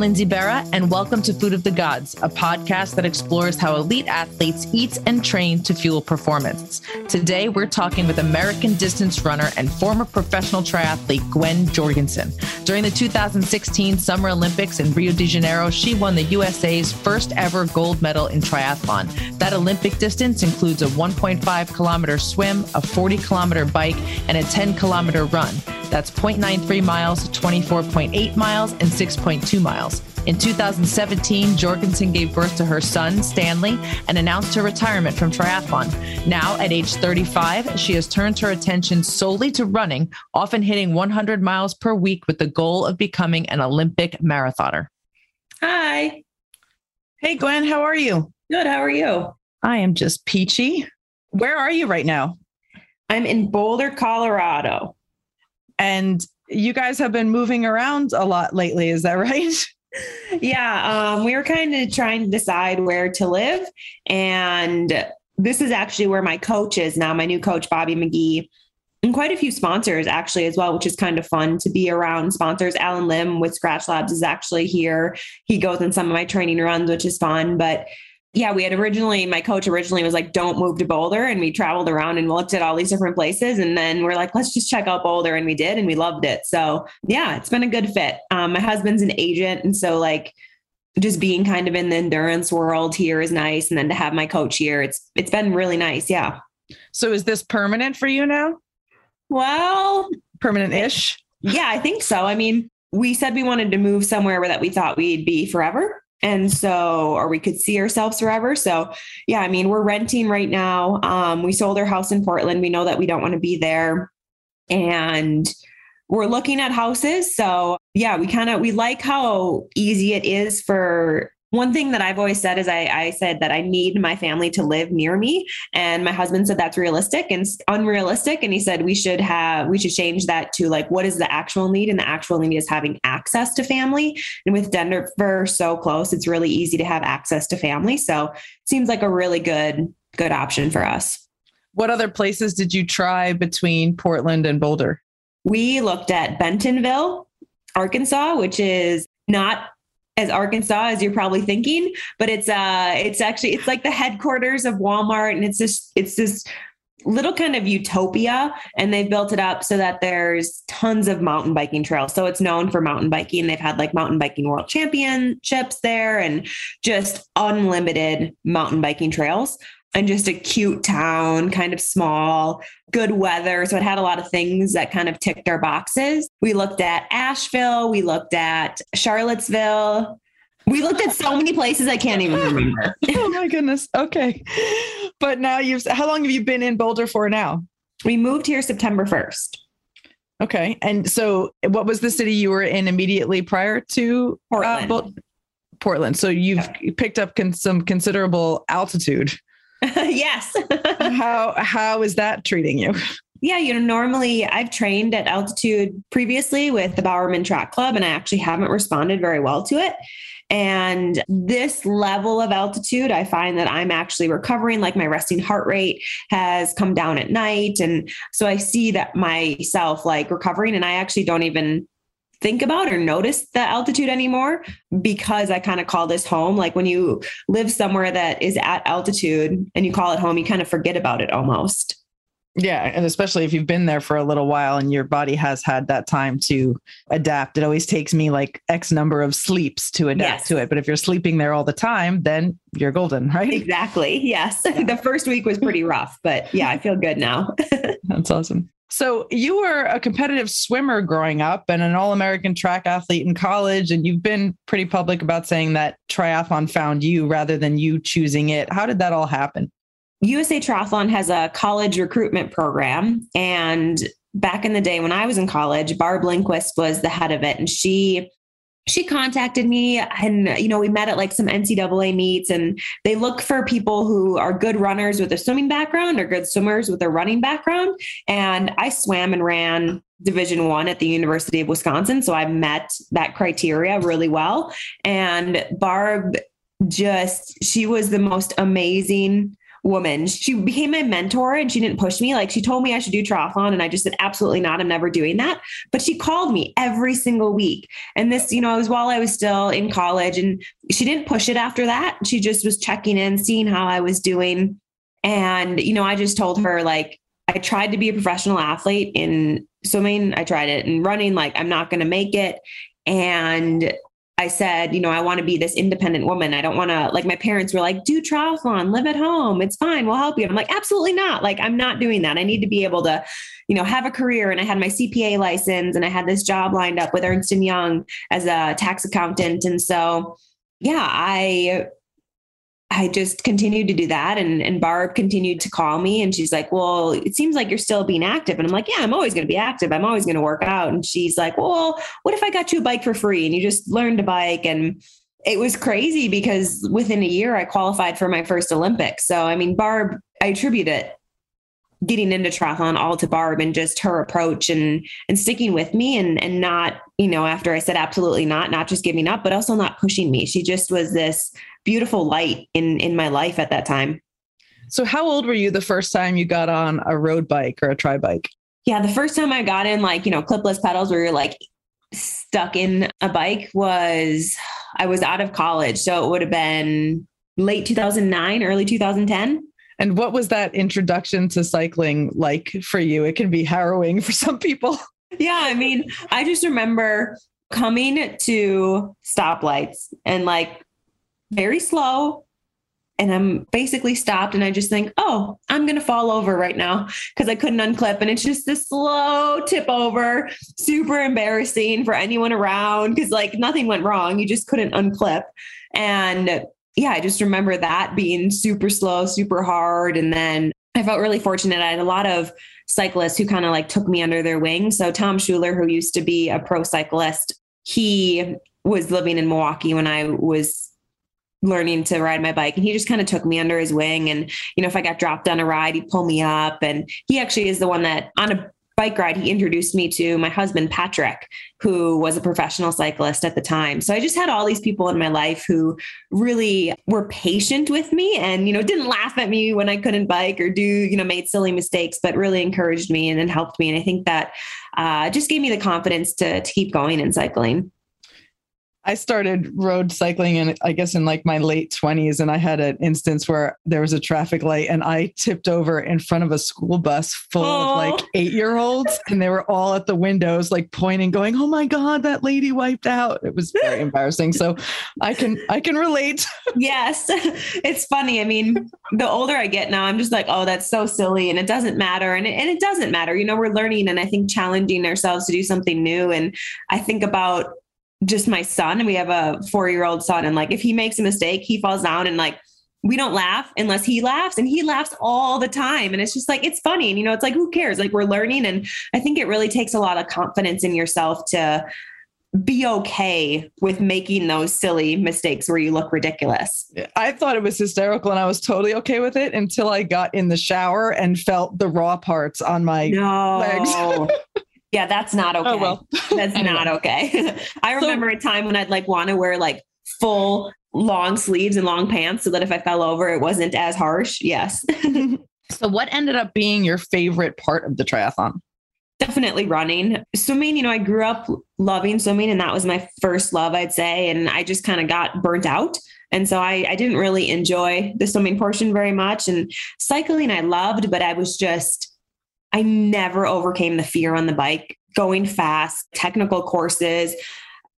Lindsay Berra, and welcome to Food of the Gods, a podcast that explores how elite athletes eat and train to fuel performance. Today, we're talking with American distance runner and former professional triathlete Gwen Jorgensen. During the 2016 Summer Olympics in Rio de Janeiro, she won the USA's first ever gold medal in triathlon. That Olympic distance includes a 1.5 kilometer swim, a 40 kilometer bike, and a 10 kilometer run. That's 0.93 miles, 24.8 miles, and 6.2 miles. In 2017, Jorgensen gave birth to her son, Stanley, and announced her retirement from triathlon. Now, at age 35, she has turned her attention solely to running, often hitting 100 miles per week with the goal of becoming an Olympic marathoner. Hi. Hey, Gwen, how are you? Good. How are you? I am just peachy. Where are you right now? I'm in Boulder, Colorado. And you guys have been moving around a lot lately. Is that right? yeah. Um, we were kind of trying to decide where to live. And this is actually where my coach is now, my new coach, Bobby McGee. And quite a few sponsors actually as well, which is kind of fun to be around sponsors. Allen Lim with Skratch Labs is actually here. He goes in some of my training runs, which is fun. But yeah, we had originally, my coach originally was like, don't move to Boulder. And we traveled around and looked at all these different places. And then we're like, let's just check out Boulder. And we did, and we loved it. So yeah, it's been a good fit. Um, my husband's an agent. And so, like, just being kind of in the endurance world here is nice. And then to have my coach here, it's it's been really nice. Yeah. So is this permanent for you now? Well, permanent ish. Yeah, I think so. I mean, we said we wanted to move somewhere where that we thought we'd be forever. And so, or we could see ourselves forever. So, yeah, I mean, we're renting right now. Um, we sold our house in Portland. We know that we don't want to be there. And we're looking at houses. So, yeah, we kind of we like how easy it is for one thing that I've always said is I, I, said that I need my family to live near me. And my husband said that's realistic and unrealistic. And he said we should have, we should change that to like, what is the actual need? And the actual need is having access to family. And with Denver so close, it's really easy to have access to family. So it seems like a really good, good option for us. What other places did you try between Portland and Boulder? We looked at Bentonville, Arkansas, which is not as Arkansas as you're probably thinking, but it's uh it's actually it's like the headquarters of Walmart and it's just it's this little kind of utopia and they've built it up so that there's tons of mountain biking trails. So it's known for mountain biking. They've had like mountain biking world championships there and just unlimited mountain biking trails and just a cute town, kind of small, good weather. So it had a lot of things that kind of ticked our boxes. We looked at Asheville, we looked at Charlottesville. We looked at so many places I can't even remember. oh my goodness. Okay. But now you've how long have you been in Boulder for now? We moved here September 1st. Okay. And so what was the city you were in immediately prior to uh, Portland? Uh, Portland. So you've picked up con- some considerable altitude. yes. how how is that treating you? Yeah, you know, normally I've trained at altitude previously with the Bowerman Track Club, and I actually haven't responded very well to it. And this level of altitude, I find that I'm actually recovering, like my resting heart rate has come down at night. And so I see that myself like recovering, and I actually don't even think about or notice the altitude anymore because I kind of call this home. Like when you live somewhere that is at altitude and you call it home, you kind of forget about it almost. Yeah. And especially if you've been there for a little while and your body has had that time to adapt. It always takes me like X number of sleeps to adapt yes. to it. But if you're sleeping there all the time, then you're golden, right? Exactly. Yes. Yeah. the first week was pretty rough, but yeah, I feel good now. That's awesome. So you were a competitive swimmer growing up and an all-American track athlete in college and you've been pretty public about saying that triathlon found you rather than you choosing it. How did that all happen? USA Triathlon has a college recruitment program and back in the day when I was in college, Barb Lindquist was the head of it and she she contacted me and you know we met at like some ncaa meets and they look for people who are good runners with a swimming background or good swimmers with a running background. And i swam and ran division one at the university of wisconsin so i met that criteria really well. And barb just she was the most amazing woman. She became my mentor and she didn't push me. Like she told me I should do triathlon and I just said, absolutely not. I'm never doing that. But she called me every single week. And this, you know, was while I was still in college and she didn't push it after that. She just was checking in, seeing how I was doing. And, you know, I just told her like, I tried to be a professional athlete in swimming. I tried it in running. Like, I'm not going to make it. And I said, you know, I want to be this independent woman. I don't want to, like, my parents were like, do triathlon, live at home. It's fine. We'll help you. I'm like, absolutely not. Like, I'm not doing that. I need to be able to, you know, have a career. And I had my CPA license and I had this job lined up with Ernst and Young as a tax accountant. And so, yeah, I I just continued to do that. And, and Barb continued to call me and she's like, Well, it seems like you're still being active. And I'm like, Yeah, I'm always going to be active. I'm always going to work out. And she's like, Well, what if I got you a bike for free and you just learned to bike? And it was crazy because within a year I qualified for my first Olympics. So, I mean, Barb, I attribute it getting into triathlon all to Barb and just her approach and and sticking with me and and not you know after I said absolutely not not just giving up but also not pushing me she just was this beautiful light in in my life at that time so how old were you the first time you got on a road bike or a tri bike yeah the first time I got in like you know clipless pedals where you're like stuck in a bike was I was out of college so it would have been late 2009 early 2010 and what was that introduction to cycling like for you? It can be harrowing for some people. Yeah, I mean, I just remember coming to stoplights and like very slow. And I'm basically stopped and I just think, oh, I'm going to fall over right now because I couldn't unclip. And it's just this slow tip over, super embarrassing for anyone around because like nothing went wrong. You just couldn't unclip. And yeah, I just remember that being super slow, super hard. And then I felt really fortunate. I had a lot of cyclists who kind of like took me under their wing. So Tom Schuler, who used to be a pro cyclist, he was living in Milwaukee when I was learning to ride my bike and he just kind of took me under his wing and you know if i got dropped on a ride he'd pull me up and he actually is the one that on a bike ride, he introduced me to my husband, Patrick, who was a professional cyclist at the time. So I just had all these people in my life who really were patient with me and, you know, didn't laugh at me when I couldn't bike or do, you know, made silly mistakes, but really encouraged me and, and helped me. And I think that uh, just gave me the confidence to, to keep going in cycling. I started road cycling in, I guess, in like my late 20s. And I had an instance where there was a traffic light and I tipped over in front of a school bus full of like eight year olds. And they were all at the windows, like pointing, going, Oh my God, that lady wiped out. It was very embarrassing. So I can, I can relate. yes. It's funny. I mean, the older I get now, I'm just like, Oh, that's so silly. And it doesn't matter. And it, and it doesn't matter. You know, we're learning and I think challenging ourselves to do something new. And I think about, just my son and we have a four year old son and like if he makes a mistake he falls down and like we don't laugh unless he laughs and he laughs all the time and it's just like it's funny and you know it's like who cares like we're learning and i think it really takes a lot of confidence in yourself to be okay with making those silly mistakes where you look ridiculous. I thought it was hysterical and I was totally okay with it until I got in the shower and felt the raw parts on my no. legs. Yeah, that's not oh, okay. Oh, well. That's not okay. I remember so, a time when I'd like want to wear like full long sleeves and long pants so that if I fell over, it wasn't as harsh. Yes. so, what ended up being your favorite part of the triathlon? Definitely running. Swimming, you know, I grew up loving swimming and that was my first love, I'd say. And I just kind of got burnt out. And so I, I didn't really enjoy the swimming portion very much. And cycling, I loved, but I was just, I never overcame the fear on the bike, going fast, technical courses,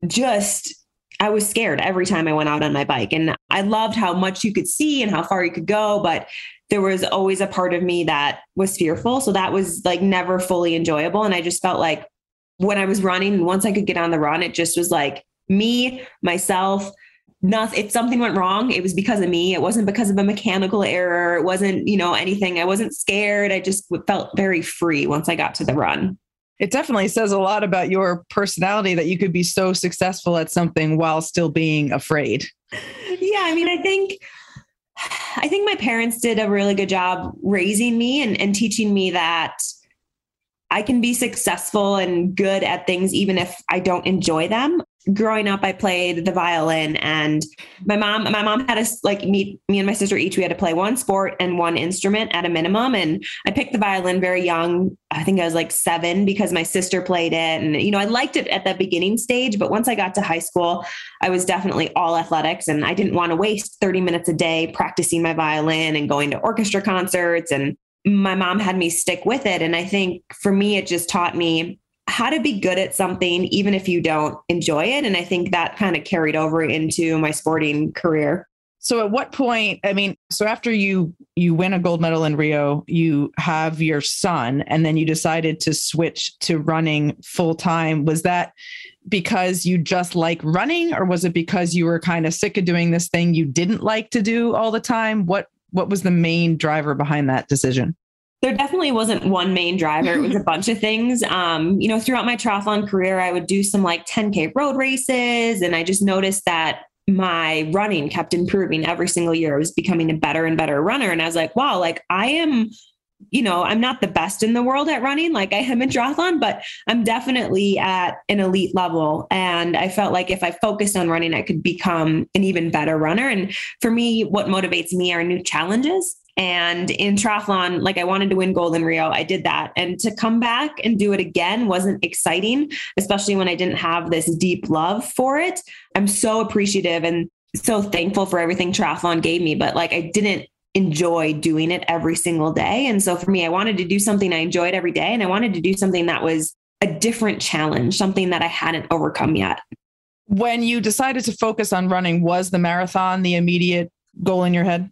just I was scared every time I went out on my bike. And I loved how much you could see and how far you could go, but there was always a part of me that was fearful. So that was like never fully enjoyable. And I just felt like when I was running, once I could get on the run, it just was like me, myself, nothing if something went wrong it was because of me. It wasn't because of a mechanical error. It wasn't you know anything. I wasn't scared. I just felt very free once i got to the run. It definitely says a lot about your personality that you could be so successful at something while still being afraid. Yeah i mean i think i think my parents did a really good job raising me and, and teaching me that I can be successful and good at things even if I don't enjoy them. Growing up, I played the violin and my mom, my mom had us like me, me and my sister each, we had to play one sport and one instrument at a minimum. And I picked the violin very young. I think I was like seven because my sister played it. And, you know, I liked it at the beginning stage, but once I got to high school, I was definitely all athletics and I didn't want to waste 30 minutes a day practicing my violin and going to orchestra concerts. And my mom had me stick with it. And I think for me, it just taught me how to be good at something even if you don't enjoy it. And i think that kind of carried over into my sporting career. So at what point i mean so after you you win a gold medal in rio you have your son and then you decided to switch to running full time was that because you just like running or was it because you were kind of sick of doing this thing you didn't like to do all the time? What what was the main driver behind that decision there definitely wasn't one main driver. It was a bunch of things. Um, you know, throughout my triathlon career, I would do some like 10K road races. And I just noticed that my running kept improving every single year. I was becoming a better and better runner. And I was like, wow, like I am, you know, I'm not the best in the world at running like I am in triathlon, but I'm definitely at an elite level. And I felt like if I focused on running, I could become an even better runner. And for me, what motivates me are new challenges. And in triathlon, like I wanted to win gold in Rio. I did that. And to come back and do it again wasn't exciting, especially when I didn't have this deep love for it. I'm so appreciative and so thankful for everything triathlon gave me, but like I didn't enjoy doing it every single day. And so for me, I wanted to do something I enjoyed every day. And I wanted to do something that was a different challenge, something that I hadn't overcome yet. When you decided to focus on running, was the marathon the immediate goal in your head?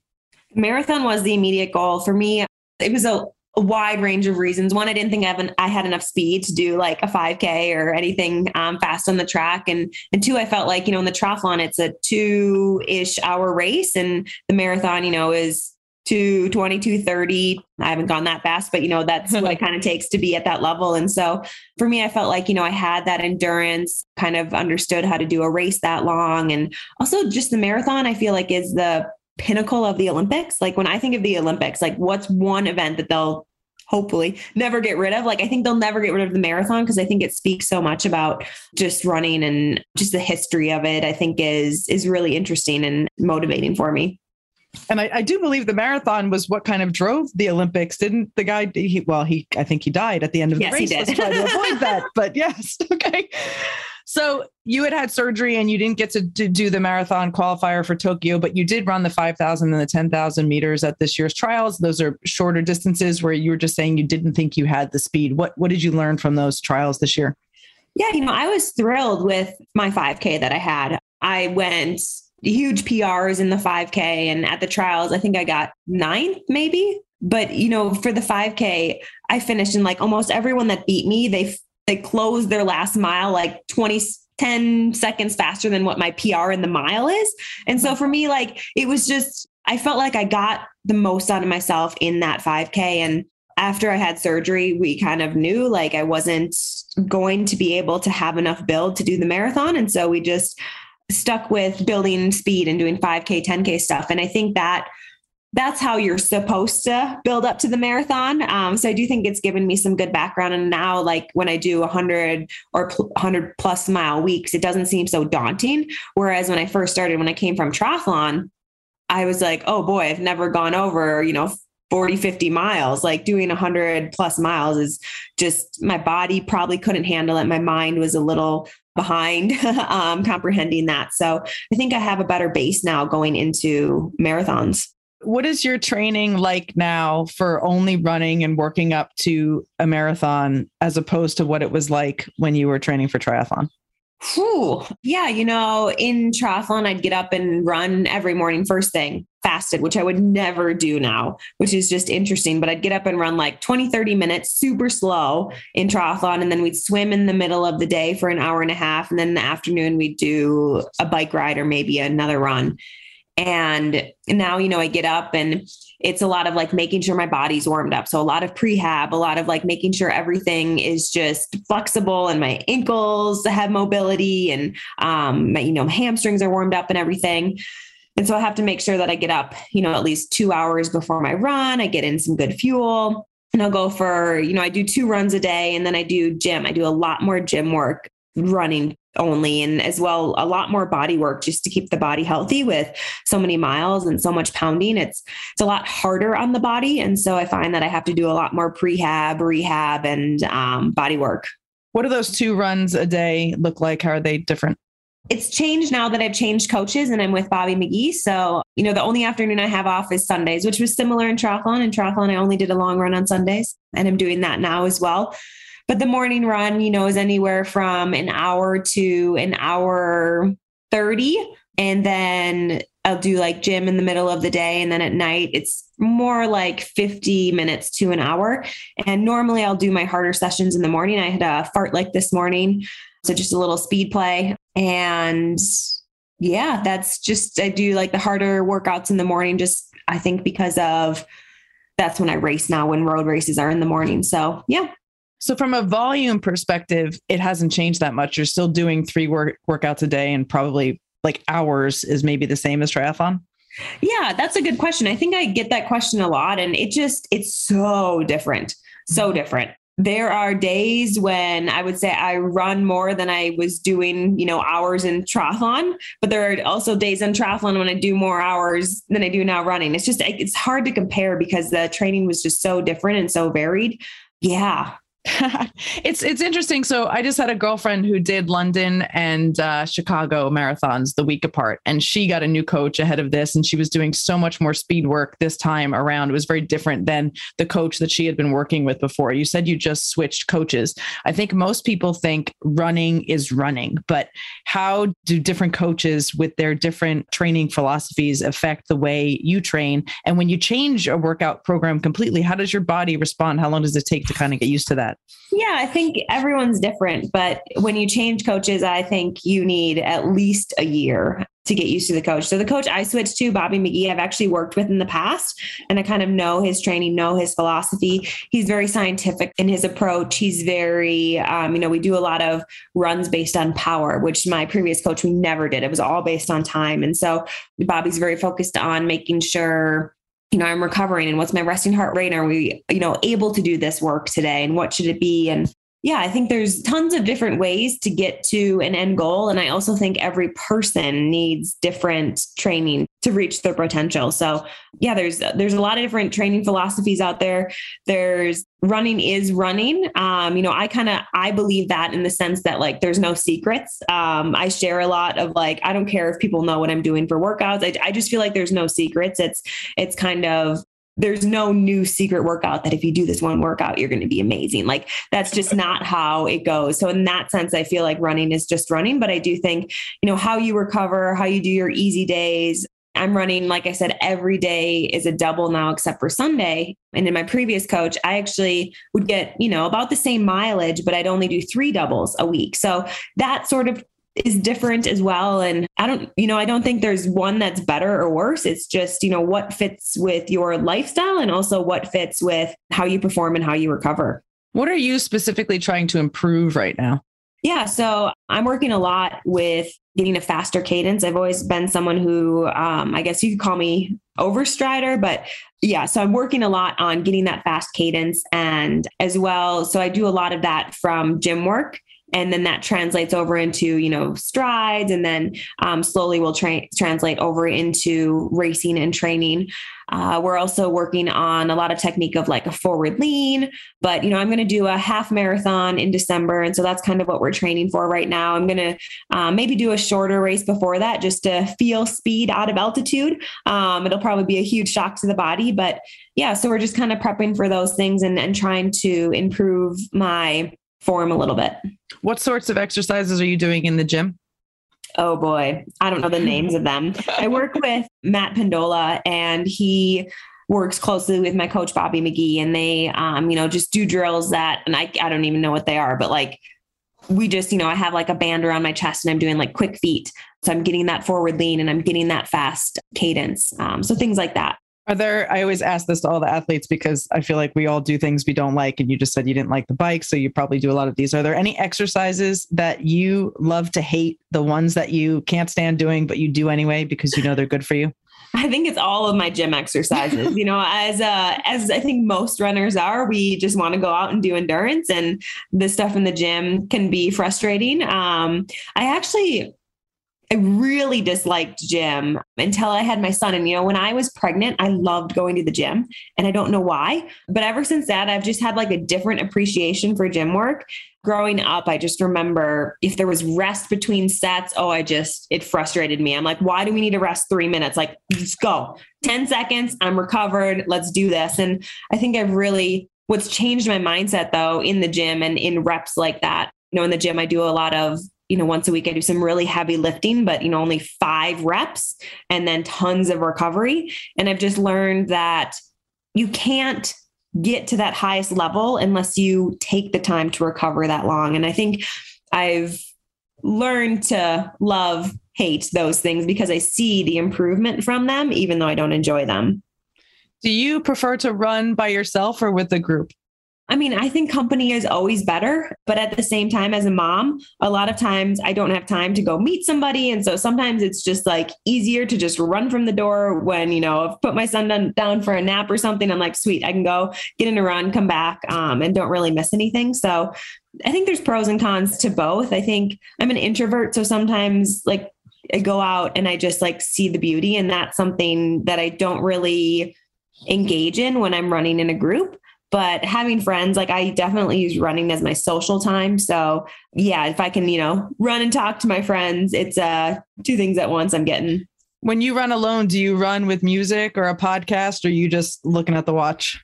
Marathon was the immediate goal for me. It was a, a wide range of reasons. One, I didn't think I, I had enough speed to do like a 5K or anything um, fast on the track. And, and two, I felt like, you know, in the triathlon, it's a two ish hour race and the marathon, you know, is 220, 230. I haven't gone that fast, but you know, that's what it kind of takes to be at that level. And so for me, I felt like, you know, I had that endurance, kind of understood how to do a race that long. And also just the marathon, I feel like is the pinnacle of the Olympics. Like when I think of the Olympics, like what's one event that they'll hopefully never get rid of? Like I think they'll never get rid of the marathon because I think it speaks so much about just running and just the history of it. I think is is really interesting and motivating for me. And I, I, do believe the marathon was what kind of drove the Olympics. Didn't the guy? He, well, he I think he died at the end of the yes, race. He did. To avoid that. But yes, okay. So you had had surgery and you didn't get to, to do the marathon qualifier for Tokyo, but you did run the 5,000 and the 10,000 meters at this year's trials. Those are shorter distances where you were just saying you didn't think you had the speed. What, what did you learn from those trials this year? Yeah, you know, I was thrilled with my 5K that I had. I went huge PRs in the 5K and at the trials, I think I got ninth, maybe. But, you know, for the 5K, I finished in like almost everyone that beat me, they they closed their last mile like 20 10 seconds faster than what my PR in the mile is. And so for me, like it was just, I felt like I got the most out of myself in that 5K. And after I had surgery, we kind of knew like I wasn't going to be able to have enough build to do the marathon. And so we just stuck with building speed and doing 5K, 10K stuff. And I think that that's how you're supposed to build up to the marathon. Um, so I do think it's given me some good background. And now, like when I do 100 or 100 plus mile weeks, it doesn't seem so daunting. Whereas when I first started, when I came from triathlon, I was like, oh boy, I've never gone over, you know, 40, 50 miles. Like doing 100 plus miles is just my body probably couldn't handle it. My mind was a little behind um, comprehending that. So I think I have a better base now going into marathons. What is your training like now for only running and working up to a marathon as opposed to what it was like when you were training for triathlon? Whew. Yeah, you know, in triathlon, I'd get up and run every morning first thing, fasted, which I would never do now, which is just interesting. But I'd get up and run like 20, 30 minutes, super slow in triathlon. And then we'd swim in the middle of the day for an hour and a half. And then in the afternoon, we'd do a bike ride or maybe another run. And now, you know, I get up and it's a lot of like making sure my body's warmed up. So a lot of prehab, a lot of like making sure everything is just flexible and my ankles have mobility and um my, you know, hamstrings are warmed up and everything. And so I have to make sure that I get up, you know, at least two hours before my run. I get in some good fuel and I'll go for, you know, I do two runs a day and then I do gym. I do a lot more gym work running only and as well a lot more body work just to keep the body healthy with so many miles and so much pounding it's it's a lot harder on the body and so i find that i have to do a lot more prehab rehab and um, body work what do those two runs a day look like how are they different it's changed now that I've changed coaches and I'm with Bobby McGee. So, you know, the only afternoon I have off is Sundays, which was similar in triathlon. In triathlon, I only did a long run on Sundays, and I'm doing that now as well. But the morning run, you know, is anywhere from an hour to an hour 30. And then I'll do like gym in the middle of the day. And then at night, it's more like 50 minutes to an hour. And normally I'll do my harder sessions in the morning. I had a fartlek this morning. So just a little speed play. And yeah, that's just, I do like the harder workouts in the morning, just I think because of that's when I race now when road races are in the morning. So yeah, so from a volume perspective, it hasn't changed that much. You're still doing three work workouts a day and probably like hours is maybe the same as triathlon. Yeah, that's a good question. I think I get that question a lot and it just it's so different. So mm-hmm. different. There are days when I would say I run more than I was doing, you know, hours in triathlon, but there are also days in triathlon when I do more hours than I do now running. It's just it's hard to compare because the training was just so different and so varied. Yeah, it's it's interesting. So I just had a girlfriend who did London and uh, Chicago marathons the week apart, and she got a new coach ahead of this, and she was doing so much more speed work this time around. It was very different than the coach that she had been working with before. You said you just switched coaches. I think most people think running is running, but how do different coaches with their different training philosophies affect the way you train? And when you change a workout program completely, how does your body respond? How long does it take to kind of get used to that? That? Yeah, I think everyone's different, but when you change coaches, I think you need at least a year to get used to the coach. So the coach I switched to, Bobby McGee, I've actually worked with in the past and I kind of know his training, know his philosophy. He's very scientific in his approach. He's very, um, you know, we do a lot of runs based on power, which my previous coach, we never did. It was all based on time. And so Bobby's very focused on making sure you know, I'm recovering and what's my resting heart rate? Are we, you know, able to do this work today and what should it be? And yeah, I think there's tons of different ways to get to an end goal. And I also think every person needs different training to reach their potential. So yeah, there's there's a lot of different training philosophies out there. There's running is running. Um, you know, I kind of I believe that in the sense that like there's no secrets. Um, I share a lot of like I don't care if people know what I'm doing for workouts. I, I just feel like there's no secrets. It's it's kind of there's no new secret workout that if you do this one workout, you're going to be amazing. Like that's just not how it goes. So in that sense, I feel like running is just running, but I do think, you know, how you recover, how you do your easy days. I'm running, like I said, every day is a double now, except for Sunday. And in my previous coach, I actually would get, you know, about the same mileage, but I'd only do three doubles a week. So that sort of is different as well. And I don't, you know, I don't think there's one that's better or worse. It's just, you know, what fits with your lifestyle and also what fits with how you perform and how you recover. What are you specifically trying to improve right now? Yeah, so I'm working a lot with getting a faster cadence. I've always been someone who, um, I guess you could call me overstrider, but yeah, so I'm working a lot on getting that fast cadence and as well. So I do a lot of that from gym work and then that translates over into you know strides and then um, slowly will tra- translate over into racing and training. Uh, we're also working on a lot of technique of like a forward lean but you know i'm going to do a half marathon in december and so that's kind of what we're training for right now. I'm going to uh, maybe do a shorter race before that just to feel speed out of altitude. Um, it'll probably be a huge shock to the body but yeah so we're just kind of prepping for those things and, and trying to improve my form a little bit. What sorts of exercises are you doing in the gym? Oh boy, I don't know the names of them. I work with Matt Pendola and he works closely with my coach Bobby McGee and they um you know just do drills that and I I don't even know what they are but like we just you know I have like a band around my chest and I'm doing like quick feet so I'm getting that forward lean and I'm getting that fast cadence um so things like that. Are there, I always ask this to all the athletes because I feel like we all do things we don't like. And you just said you didn't like the bike. So you probably do a lot of these. Are there any exercises that you love to hate, the ones that you can't stand doing, but you do anyway because you know they're good for you? I think it's all of my gym exercises. you know, as uh as I think most runners are, we just want to go out and do endurance and the stuff in the gym can be frustrating. Um I actually I really disliked gym until I had my son. And, you know, when I was pregnant, I loved going to the gym and I don't know why. But ever since that, I've just had like a different appreciation for gym work. Growing up, I just remember if there was rest between sets, oh, I just, it frustrated me. I'm like, why do we need to rest three minutes? Like, just go 10 seconds. I'm recovered. Let's do this. And I think I've really, what's changed my mindset though in the gym and in reps like that. You know, in the gym, I do a lot of you know, once a week I do some really heavy lifting, but, you know, only five reps and then tons of recovery. And I've just learned that you can't get to that highest level unless you take the time to recover that long. And I think I've learned to love, hate those things because I see the improvement from them, even though I don't enjoy them. Do you prefer to run by yourself or with a group? I mean, I think company is always better, but at the same time, as a mom, a lot of times I don't have time to go meet somebody. And so sometimes it's just like easier to just run from the door when, you know, I've put my son down for a nap or something. I'm like, sweet, I can go get in a run, come back, um, and don't really miss anything. So I think there's pros and cons to both. I think I'm an introvert. So sometimes like I go out and I just like see the beauty. And that's something that I don't really engage in when I'm running in a group but having friends like i definitely use running as my social time. So yeah if i can you know run and talk to my friends it's uh two things at once i'm getting. When you run alone do you run with music or a podcast or you just looking at the watch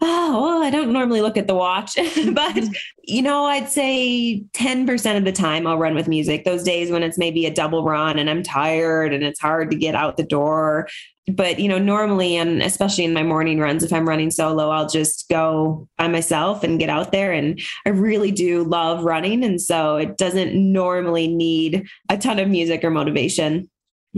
oh well i don't normally look at the watch but mm-hmm. you know i'd say 10% of the time i'll run with music. Those days when it's maybe a double run and i'm tired and it's hard to get out the door. But you know normally and especially in my morning runs if i'm running solo i'll just go by myself and get out there. And i really do love running. And so it doesn't normally need a ton of music or motivation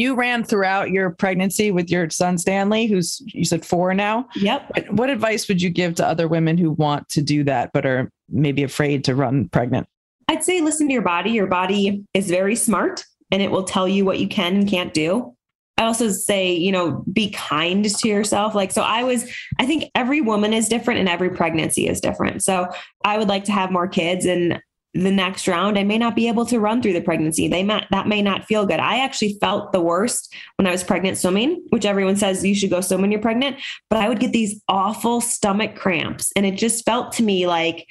you ran throughout your pregnancy with your son stanley who's you said four now? Yep. What advice would you give to other women who want to do that but are maybe afraid to run pregnant? I'd say listen to your body. Your body is very smart and it will tell you what you can and can't do. I also say, you know, be kind to yourself. Like, so I was, I think every woman is different and every pregnancy is different. So I would like to have more kids and the next round i may not be able to run through the pregnancy they might that may not feel good i actually felt the worst when i was pregnant swimming which everyone says you should go swim when you're pregnant but i would get these awful stomach cramps and it just felt to me like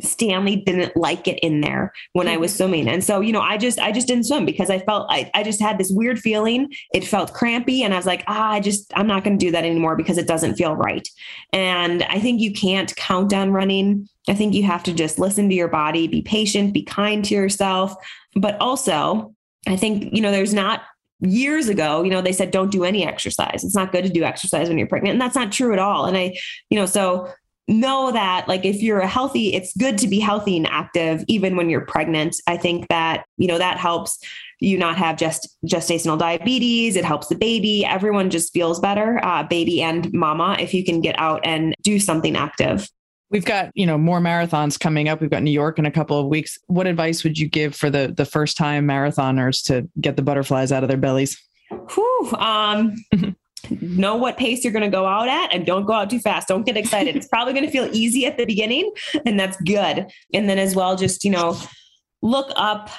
Stanley didn't like it in there when I was swimming. And so, you know, I just, I just didn't swim because I felt, I, I just had this weird feeling. It felt crampy. And I was like, ah, I just, I'm not going to do that anymore because it doesn't feel right. And I think you can't count on running. I think you have to just listen to your body, be patient, be kind to yourself. But also, I think, you know, there's not years ago, you know, they said don't do any exercise. It's not good to do exercise when you're pregnant. And that's not true at all. And I, you know, so know that like if you're a healthy it's good to be healthy and active even when you're pregnant i think that you know that helps you not have just gestational diabetes it helps the baby everyone just feels better uh, baby and mama if you can get out and do something active we've got you know more marathons coming up we've got new york in a couple of weeks what advice would you give for the the first time marathoners to get the butterflies out of their bellies Whew, um know what pace you're going to go out at and don't go out too fast. Don't get excited. it's probably going to feel easy at the beginning and that's good. And then as well, just, you know, look up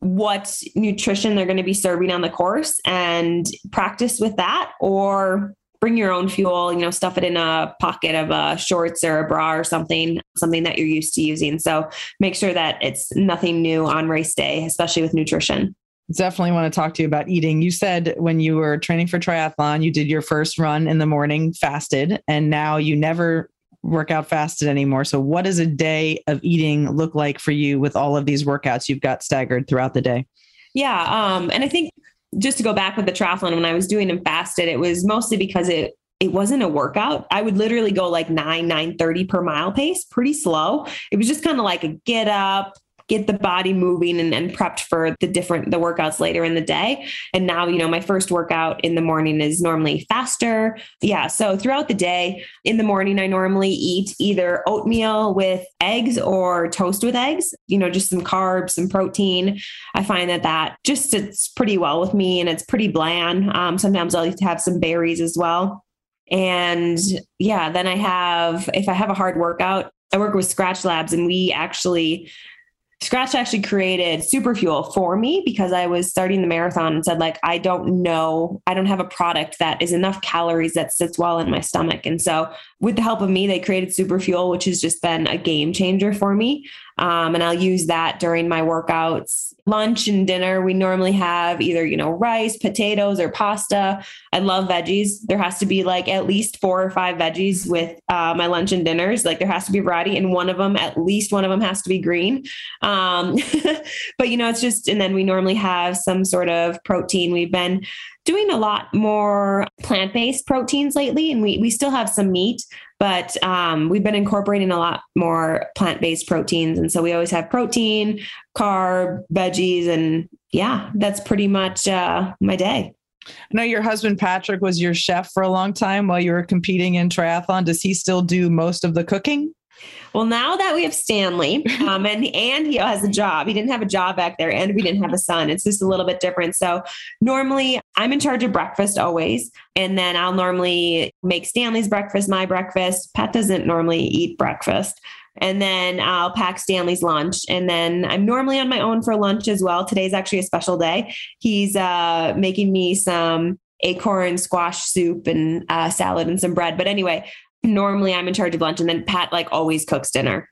what nutrition they're going to be serving on the course and practice with that or bring your own fuel, you know, stuff it in a pocket of a shorts or a bra or something, something that you're used to using. So make sure that it's nothing new on race day, especially with nutrition definitely want to talk to you about eating. You said when you were training for triathlon, you did your first run in the morning fasted, and now you never work out fasted anymore. So, what does a day of eating look like for you with all of these workouts you've got staggered throughout the day? Yeah. Um, and I think just to go back with the triathlon, when I was doing them fasted, it was mostly because it it wasn't a workout. I would literally go like nine, nine thirty per mile pace, pretty slow. It was just kind of like a get up, get the body moving and, and prepped for the different the workouts later in the day. And now, you know, my first workout in the morning is normally faster. Yeah. So throughout the day, in the morning, I normally eat either oatmeal with eggs or toast with eggs, you know, just some carbs, some protein. I find that that just sits pretty well with me and it's pretty bland. Um, sometimes I'll have some berries as well. And yeah, then I have, if I have a hard workout, I work with Skratch Labs and we actually Skratch actually created super fuel for me because I was starting the marathon and said, like, I don't know, I don't have a product that is enough calories that sits well in my stomach. And so, with the help of me, they created super fuel, which has just been a game changer for me. Um, and I'll use that during my workouts. Lunch and dinner, we normally have either, you know, rice, potatoes, or pasta. I love veggies. There has to be like at least four or five veggies with uh, my lunch and dinners. Like there has to be variety, and one of them, at least one of them, has to be green. Um, but, you know, it's just, and then we normally have some sort of protein. We've been doing a lot more plant based proteins lately, and we, we still have some meat, but um, we've been incorporating a lot more plant based proteins. And so we always have protein, carb, veggies, and yeah, that's pretty much uh, my day. I know your husband Patrick was your chef for a long time while you were competing in triathlon. Does he still do most of the cooking? Well, now that we have Stanley, um, and and he has a job, he didn't have a job back there, and we didn't have a son. It's just a little bit different. So normally, I'm in charge of breakfast always, and then I'll normally make Stanley's breakfast, my breakfast. Pat doesn't normally eat breakfast. And then I'll pack Stanley's lunch. And then I'm normally on my own for lunch as well. Today's actually a special day. He's uh, making me some acorn squash soup and uh, salad and some bread. But anyway, normally I'm in charge of lunch and then Pat like always cooks dinner.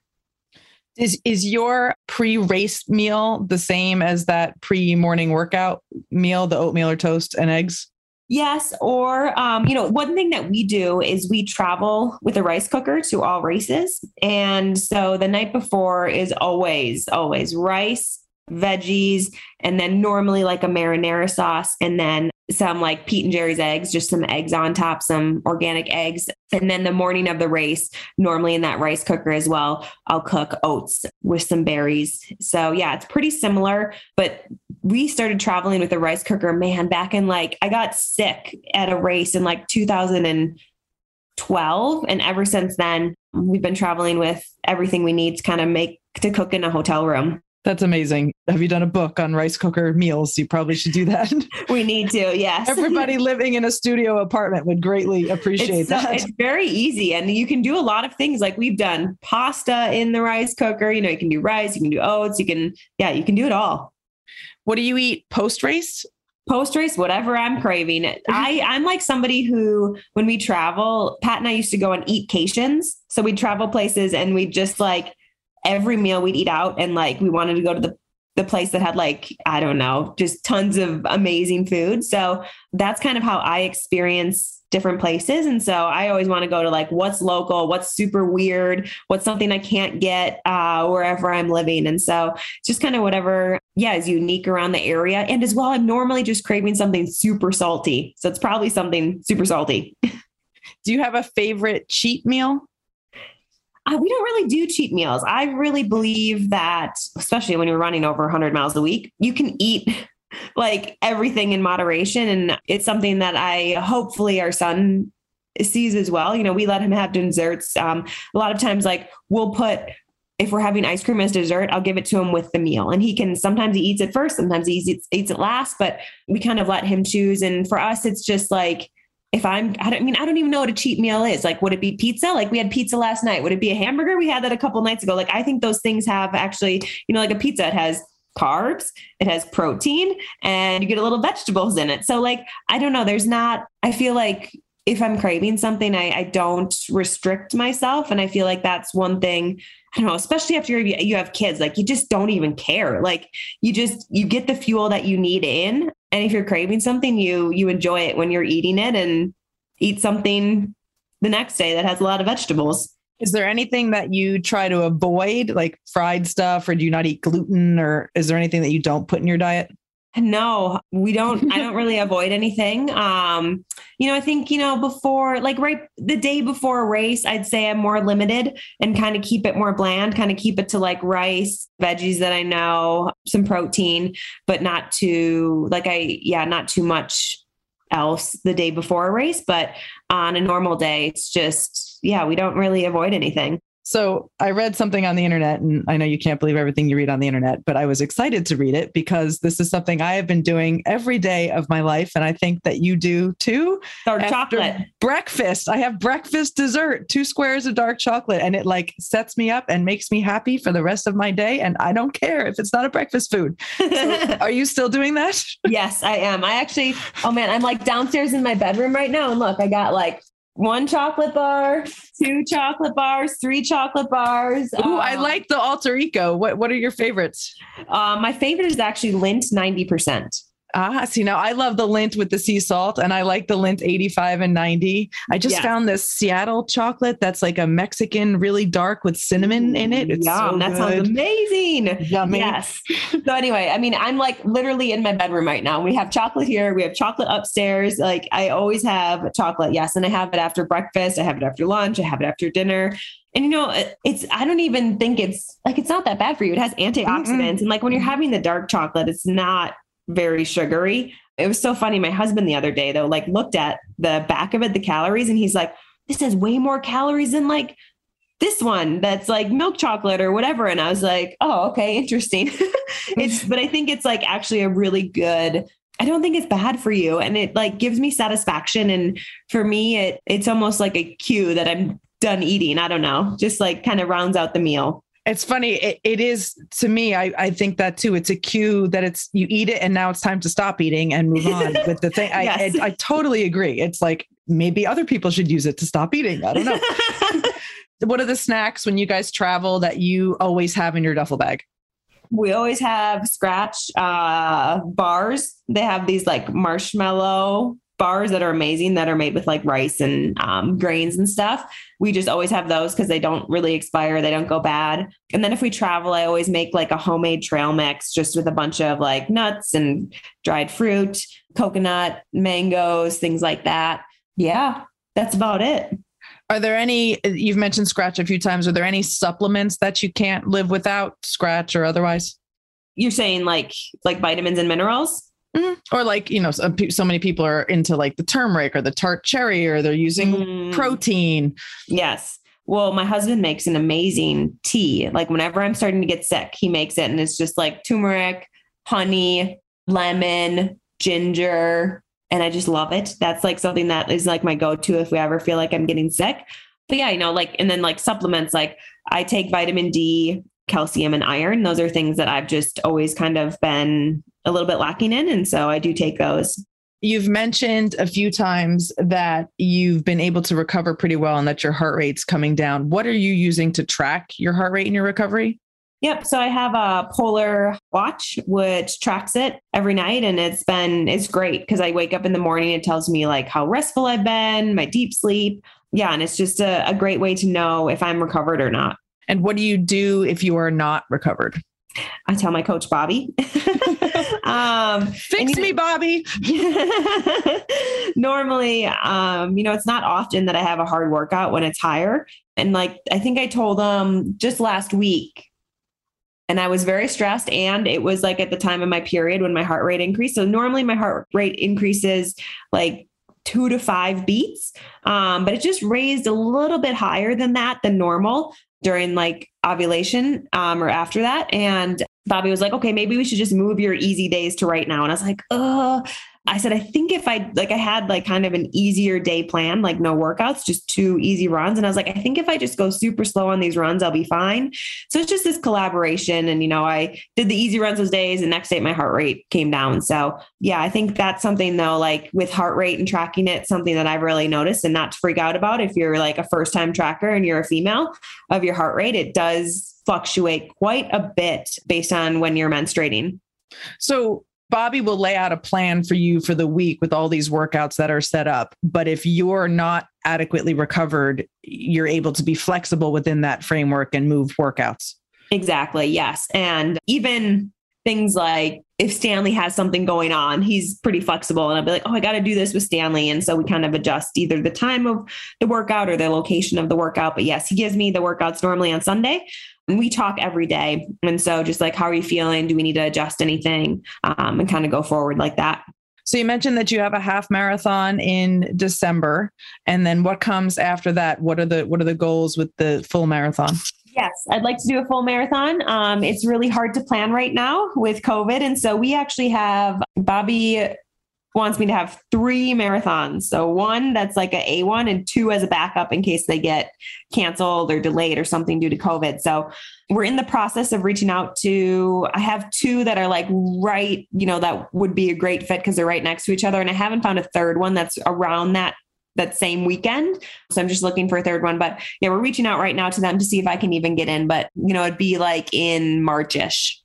Is is your pre-race meal the same as that pre-morning workout meal, the oatmeal or toast and eggs? Yes, or um, you know, one thing that we do is we travel with a rice cooker to all races, and so the night before is always always rice, veggies, and then normally like a marinara sauce, and then some like Pete and Gerry's eggs, just some eggs on top, some organic eggs. And then the morning of the race, normally in that rice cooker as well, I'll cook oats with some berries. So yeah, it's pretty similar, but we started traveling with a rice cooker, man, back in like, I got sick at a race in like 2012. And ever since then, we've been traveling with everything we need to kind of make to cook in a hotel room. That's amazing. Have you done a book on rice cooker meals? You probably should do that. We need to, yes. Everybody living in a studio apartment would greatly appreciate it's, that. It's very easy. And you can do a lot of things like we've done pasta in the rice cooker. You know, you can do rice, you can do oats, you can, yeah, you can do it all. What do you eat post race? Post race, whatever I'm craving. I, I'm like somebody who, when we travel, Pat and I used to go on eat cations. So we'd travel places and we'd just like, every meal we'd eat out and like we wanted to go to the the place that had like i don't know just tons of amazing food. So that's kind of how i experience different places. And so i always want to go to like what's local what's super weird what's something i can't get uh, wherever i'm living. And so just kind of whatever yeah is unique around the area. And as well i'm normally just craving something super salty. So it's probably something super salty. Do you have a favorite cheat meal uh, we don't really do cheat meals. I really believe that, especially when you're running over 100 miles a week, you can eat like everything in moderation. And it's something that I hopefully our son sees as well. You know, we let him have desserts. Um, a lot of times, like we'll put if we're having ice cream as dessert, I'll give it to him with the meal. And he can sometimes he eats it first, sometimes he eats, eats it last, but we kind of let him choose. And for us, it's just like if I'm, I don't I mean, I don't even know what a cheat meal is. Like, would it be pizza? Like we had pizza last night. Would it be a hamburger? We had that a couple nights ago. Like, I think those things have actually, you know, like a pizza, it has carbs, it has protein, and you get a little vegetables in it. So, like, I don't know. There's not, I feel like if I'm craving something, I, I don't restrict myself. And I feel like that's one thing, I don't know, especially after you have kids, like you just don't even care. Like you just, you get the fuel that you need in and if you're craving something you you enjoy it when you're eating it and eat something the next day that has a lot of vegetables is there anything that you try to avoid like fried stuff or do you not eat gluten or is there anything that you don't put in your diet No, we don't. I don't really avoid anything. Um, you know, I think, you know, before, like right the day before a race, I'd say I'm more limited and kind of keep it more bland, kind of keep it to like rice, veggies that I know, some protein, but not too, like I, yeah, not too much else the day before a race. But on a normal day, it's just, yeah, we don't really avoid anything. So I read something on the internet, and I know you can't believe everything you read on the internet, but I was excited to read it because this is something I have been doing every day of my life, and I think that you do too. Dark chocolate breakfast. I have breakfast dessert, two squares of dark chocolate, and it like sets me up and makes me happy for the rest of my day. And I don't care if it's not a breakfast food. So are you still doing that? yes, I am. I actually, oh man, I'm like downstairs in my bedroom right now, and look, I got like one chocolate bar, two chocolate bars, three chocolate bars. Ooh, uh, I like the Alter Eco. What what are your favorites? Uh, my favorite is actually Lindt 90%. Ah, see now I love the Lindt with the sea salt and I like the Lindt 85 and 90. I just yes. found this Seattle chocolate that's like a Mexican, really dark with cinnamon in it. It's Yum, so that sounds amazing. Yummy. Yes. so anyway, I mean, I'm like literally in my bedroom right now. We have chocolate here. We have chocolate upstairs. Like I always have chocolate. Yes. And I have it after breakfast. I have it after lunch. I have it after dinner. And you know, it's I don't even think it's like it's not that bad for you. It has antioxidants. Mm-mm. And like when you're having the dark chocolate, it's not very sugary. It was so funny. My husband the other day though, like looked at the back of it, the calories, and he's like, this has way more calories than like this one that's like milk chocolate or whatever. And I was like, oh, okay, interesting. it's, but I think it's like actually a really good I don't think it's bad for you. And it like gives me satisfaction. And for me, it it's almost like a cue that I'm done eating. I don't know, just like kind of rounds out the meal. It's funny. It, it is to me. I, I think that too. It's a cue that it's you eat it and now it's time to stop eating and move on with the thing. yes. I, I, I totally agree. It's like maybe other people should use it to stop eating. I don't know. what are the snacks when you guys travel that you always have in your duffel bag? We always have Skratch uh, bars. They have these like marshmallow bars that are amazing that are made with like rice and um, grains and stuff. We just always have those because they don't really expire, they don't go bad. And then if we travel, I always make like a homemade trail mix just with a bunch of like nuts and dried fruit, coconut, mangoes, things like that. Yeah, that's about it. Are there any, you've mentioned Skratch a few times, are there any supplements that you can't live without, Skratch or otherwise? You're saying like like vitamins and minerals? Mm-hmm. Or like, you know, so, so, many people are into like the turmeric or the tart cherry or they're using mm. protein. Yes. Well, my husband makes an amazing tea. Like whenever I'm starting to get sick, he makes it and it's just like turmeric, honey, lemon, ginger, and I just love it. That's like something that is like my go-to if we ever feel like I'm getting sick. But yeah, you know, like and then like supplements like I take vitamin D, calcium and iron. Those are things that I've just always kind of been a little bit lacking in. And so I do take those. You've mentioned a few times that you've been able to recover pretty well and that your heart rate's coming down. What are you using to track your heart rate in your recovery? Yep. So I have a Polar watch which tracks it every night and it's been it's great because I wake up in the morning it tells me like how restful I've been, my deep sleep. Yeah, and it's just a, a great way to know if I'm recovered or not. And what do you do if you are not recovered? I tell my coach Bobby. um, Fix me, Bobby. normally, um, you know, it's not often that I have a hard workout when it's higher. And like, I think I told them just last week, and I was very stressed. And it was like at the time of my period when my heart rate increased. So normally my heart rate increases like two to five beats. Um, but it just raised a little bit higher than that than normal during like ovulation um, or after that. And Bobby was like, okay, maybe we should just move your easy days to right now. And I was like, oh, I said, I think if I like, I had like kind of an easier day plan, like no workouts, just two easy runs. And I was like, I think if I just go super slow on these runs, I'll be fine. So it's just this collaboration. And, you know, I did the easy runs those days and next day my heart rate came down. So yeah, I think that's something though, like with heart rate and tracking it, something that I've really noticed and not to freak out about if you're like a first time tracker and you're a female of your heart rate, it does fluctuate quite a bit based on when you're menstruating. So Bobby will lay out a plan for you for the week with all these workouts that are set up. But if you're not adequately recovered, you're able to be flexible within that framework and move workouts. Exactly. Yes. And even things like if Stanley has something going on, he's pretty flexible. And I'll be like, oh, I got to do this with Stanley. And so we kind of adjust either the time of the workout or the location of the workout. But yes, he gives me the workouts normally on Sunday. And we talk every day. And so just like, how are you feeling? Do we need to adjust anything? Um, and kind of go forward like that. So you mentioned that you have a half marathon in December, and then what comes after that? What are the what are the goals with the full marathon? Yes, I'd like to do a full marathon. Um, it's really hard to plan right now with COVID. And so we actually have Bobby wants me to have three marathons. So one that's like a A1 and two as a backup in case they get canceled or delayed or something due to COVID. So we're in the process of reaching out to I have two that are like right, you know, that would be a great fit because they're right next to each other. And I haven't found a third one that's around that that same weekend. So I'm just looking for a third one. But yeah, we're reaching out right now to them to see if I can even get in. But you know, it'd be like in March-ish.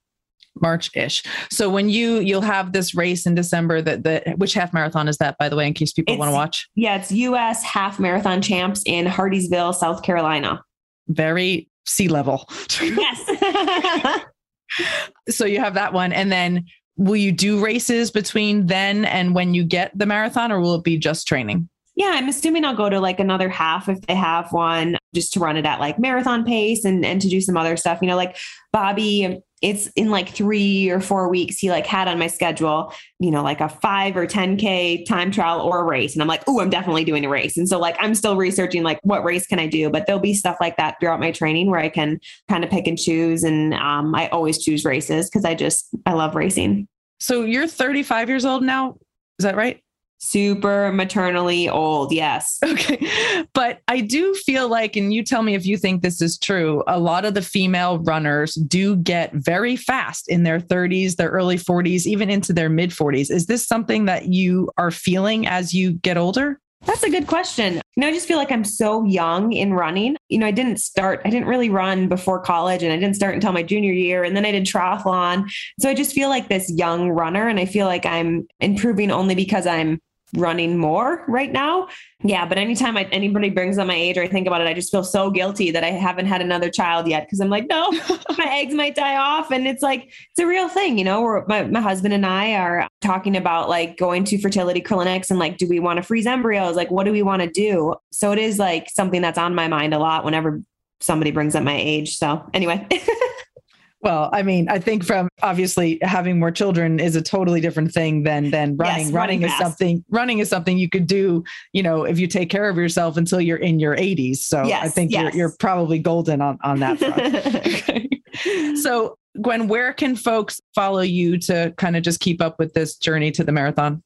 March-ish. So when you you'll have this race in December that the which half marathon is that by the way in case people want to watch? Yeah, it's US half marathon champs in Hardeeville, South Carolina. Very sea level. Yes. so you have that one and then will you do races between then and when you get the marathon or will it be just training? yeah, I'm assuming I'll go to like another half if they have one just to run it at like marathon pace and, and to do some other stuff. You know, like Bobby, it's in like three or four weeks. He like had on my schedule, you know, like a five or 10K time trial or a race. And I'm like, oh, I'm definitely doing a race. And so like I'm still researching like what race can I do? But there'll be stuff like that throughout my training where I can kind of pick and choose. And um, I always choose races because I just I love racing. So you're 35 years old now. Is that right? Super maternally old. Yes. Okay. But I do feel like, and you tell me if you think this is true, a lot of the female runners do get very fast in their 30s, their early 40s, even into their mid 40s. Is this something that you are feeling as you get older? That's a good question. You know, I just feel like I'm so young in running. You know, I didn't start, I didn't really run before college and I didn't start until my junior year. And then I did triathlon. So I just feel like this young runner and I feel like I'm improving only because I'm running more right now. Yeah, but anytime I, anybody brings up my age or I think about it, I just feel so guilty that I haven't had another child yet because I'm like, no, my eggs might die off, and it's like it's a real thing, you know. Where my my husband and I are talking about like going to fertility clinics and like, do we want to freeze embryos? Like, what do we want to do? So it is like something that's on my mind a lot whenever somebody brings up my age. So anyway. Well, I mean, I think from obviously having more children is a totally different thing than than running. Yes, running, running is something running is something you could do, you know, if you take care of yourself until you're in your 80s. So yes, I think yes. you're you're probably golden on on that front. so Gwen, where can folks follow you to kind of just keep up with this journey to the marathon?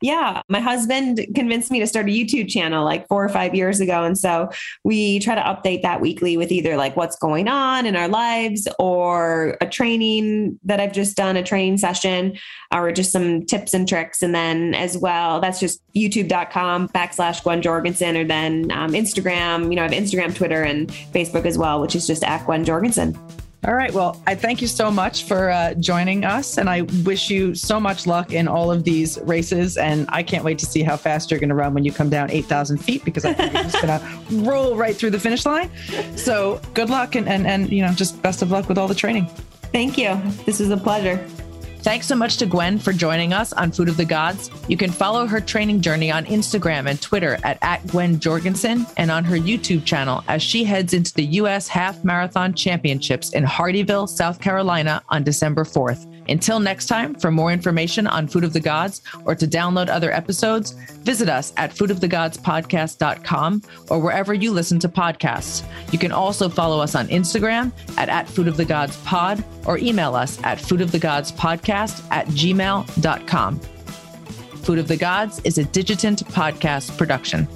Yeah, my husband convinced me to start a YouTube channel like four or five years ago. And so we try to update that weekly with either like what's going on in our lives or a training that I've just done, a training session, or just some tips and tricks. And then as well, that's just youtube.com backslash Gwen Jorgensen or then um, Instagram. You know, I have Instagram, Twitter, and Facebook as well, which is just at Gwen Jorgensen. All right. Well, I thank you so much for uh, joining us, and I wish you so much luck in all of these races. And I can't wait to see how fast you're going to run when you come down 8,000 feet because I think you're just going to roll right through the finish line. So good luck, and, and and you know, just best of luck with all the training. Thank you. This was a pleasure. Thanks so much to Gwen for joining us on Food of the Gods. You can follow her training journey on Instagram and Twitter at, at Gwen Jorgensen and on her YouTube channel as she heads into the U.S. Half Marathon Championships in Hardeeville, South Carolina on December 4th. Until next time, for more information on Food of the Gods or to download other episodes, visit us at foodofthegodspodcast.com or wherever you listen to podcasts. You can also follow us on Instagram at, at Food of the Gods Pod or email us at foodofthegodspodcast at gmail.com. Food of the Gods is a Digitant podcast production.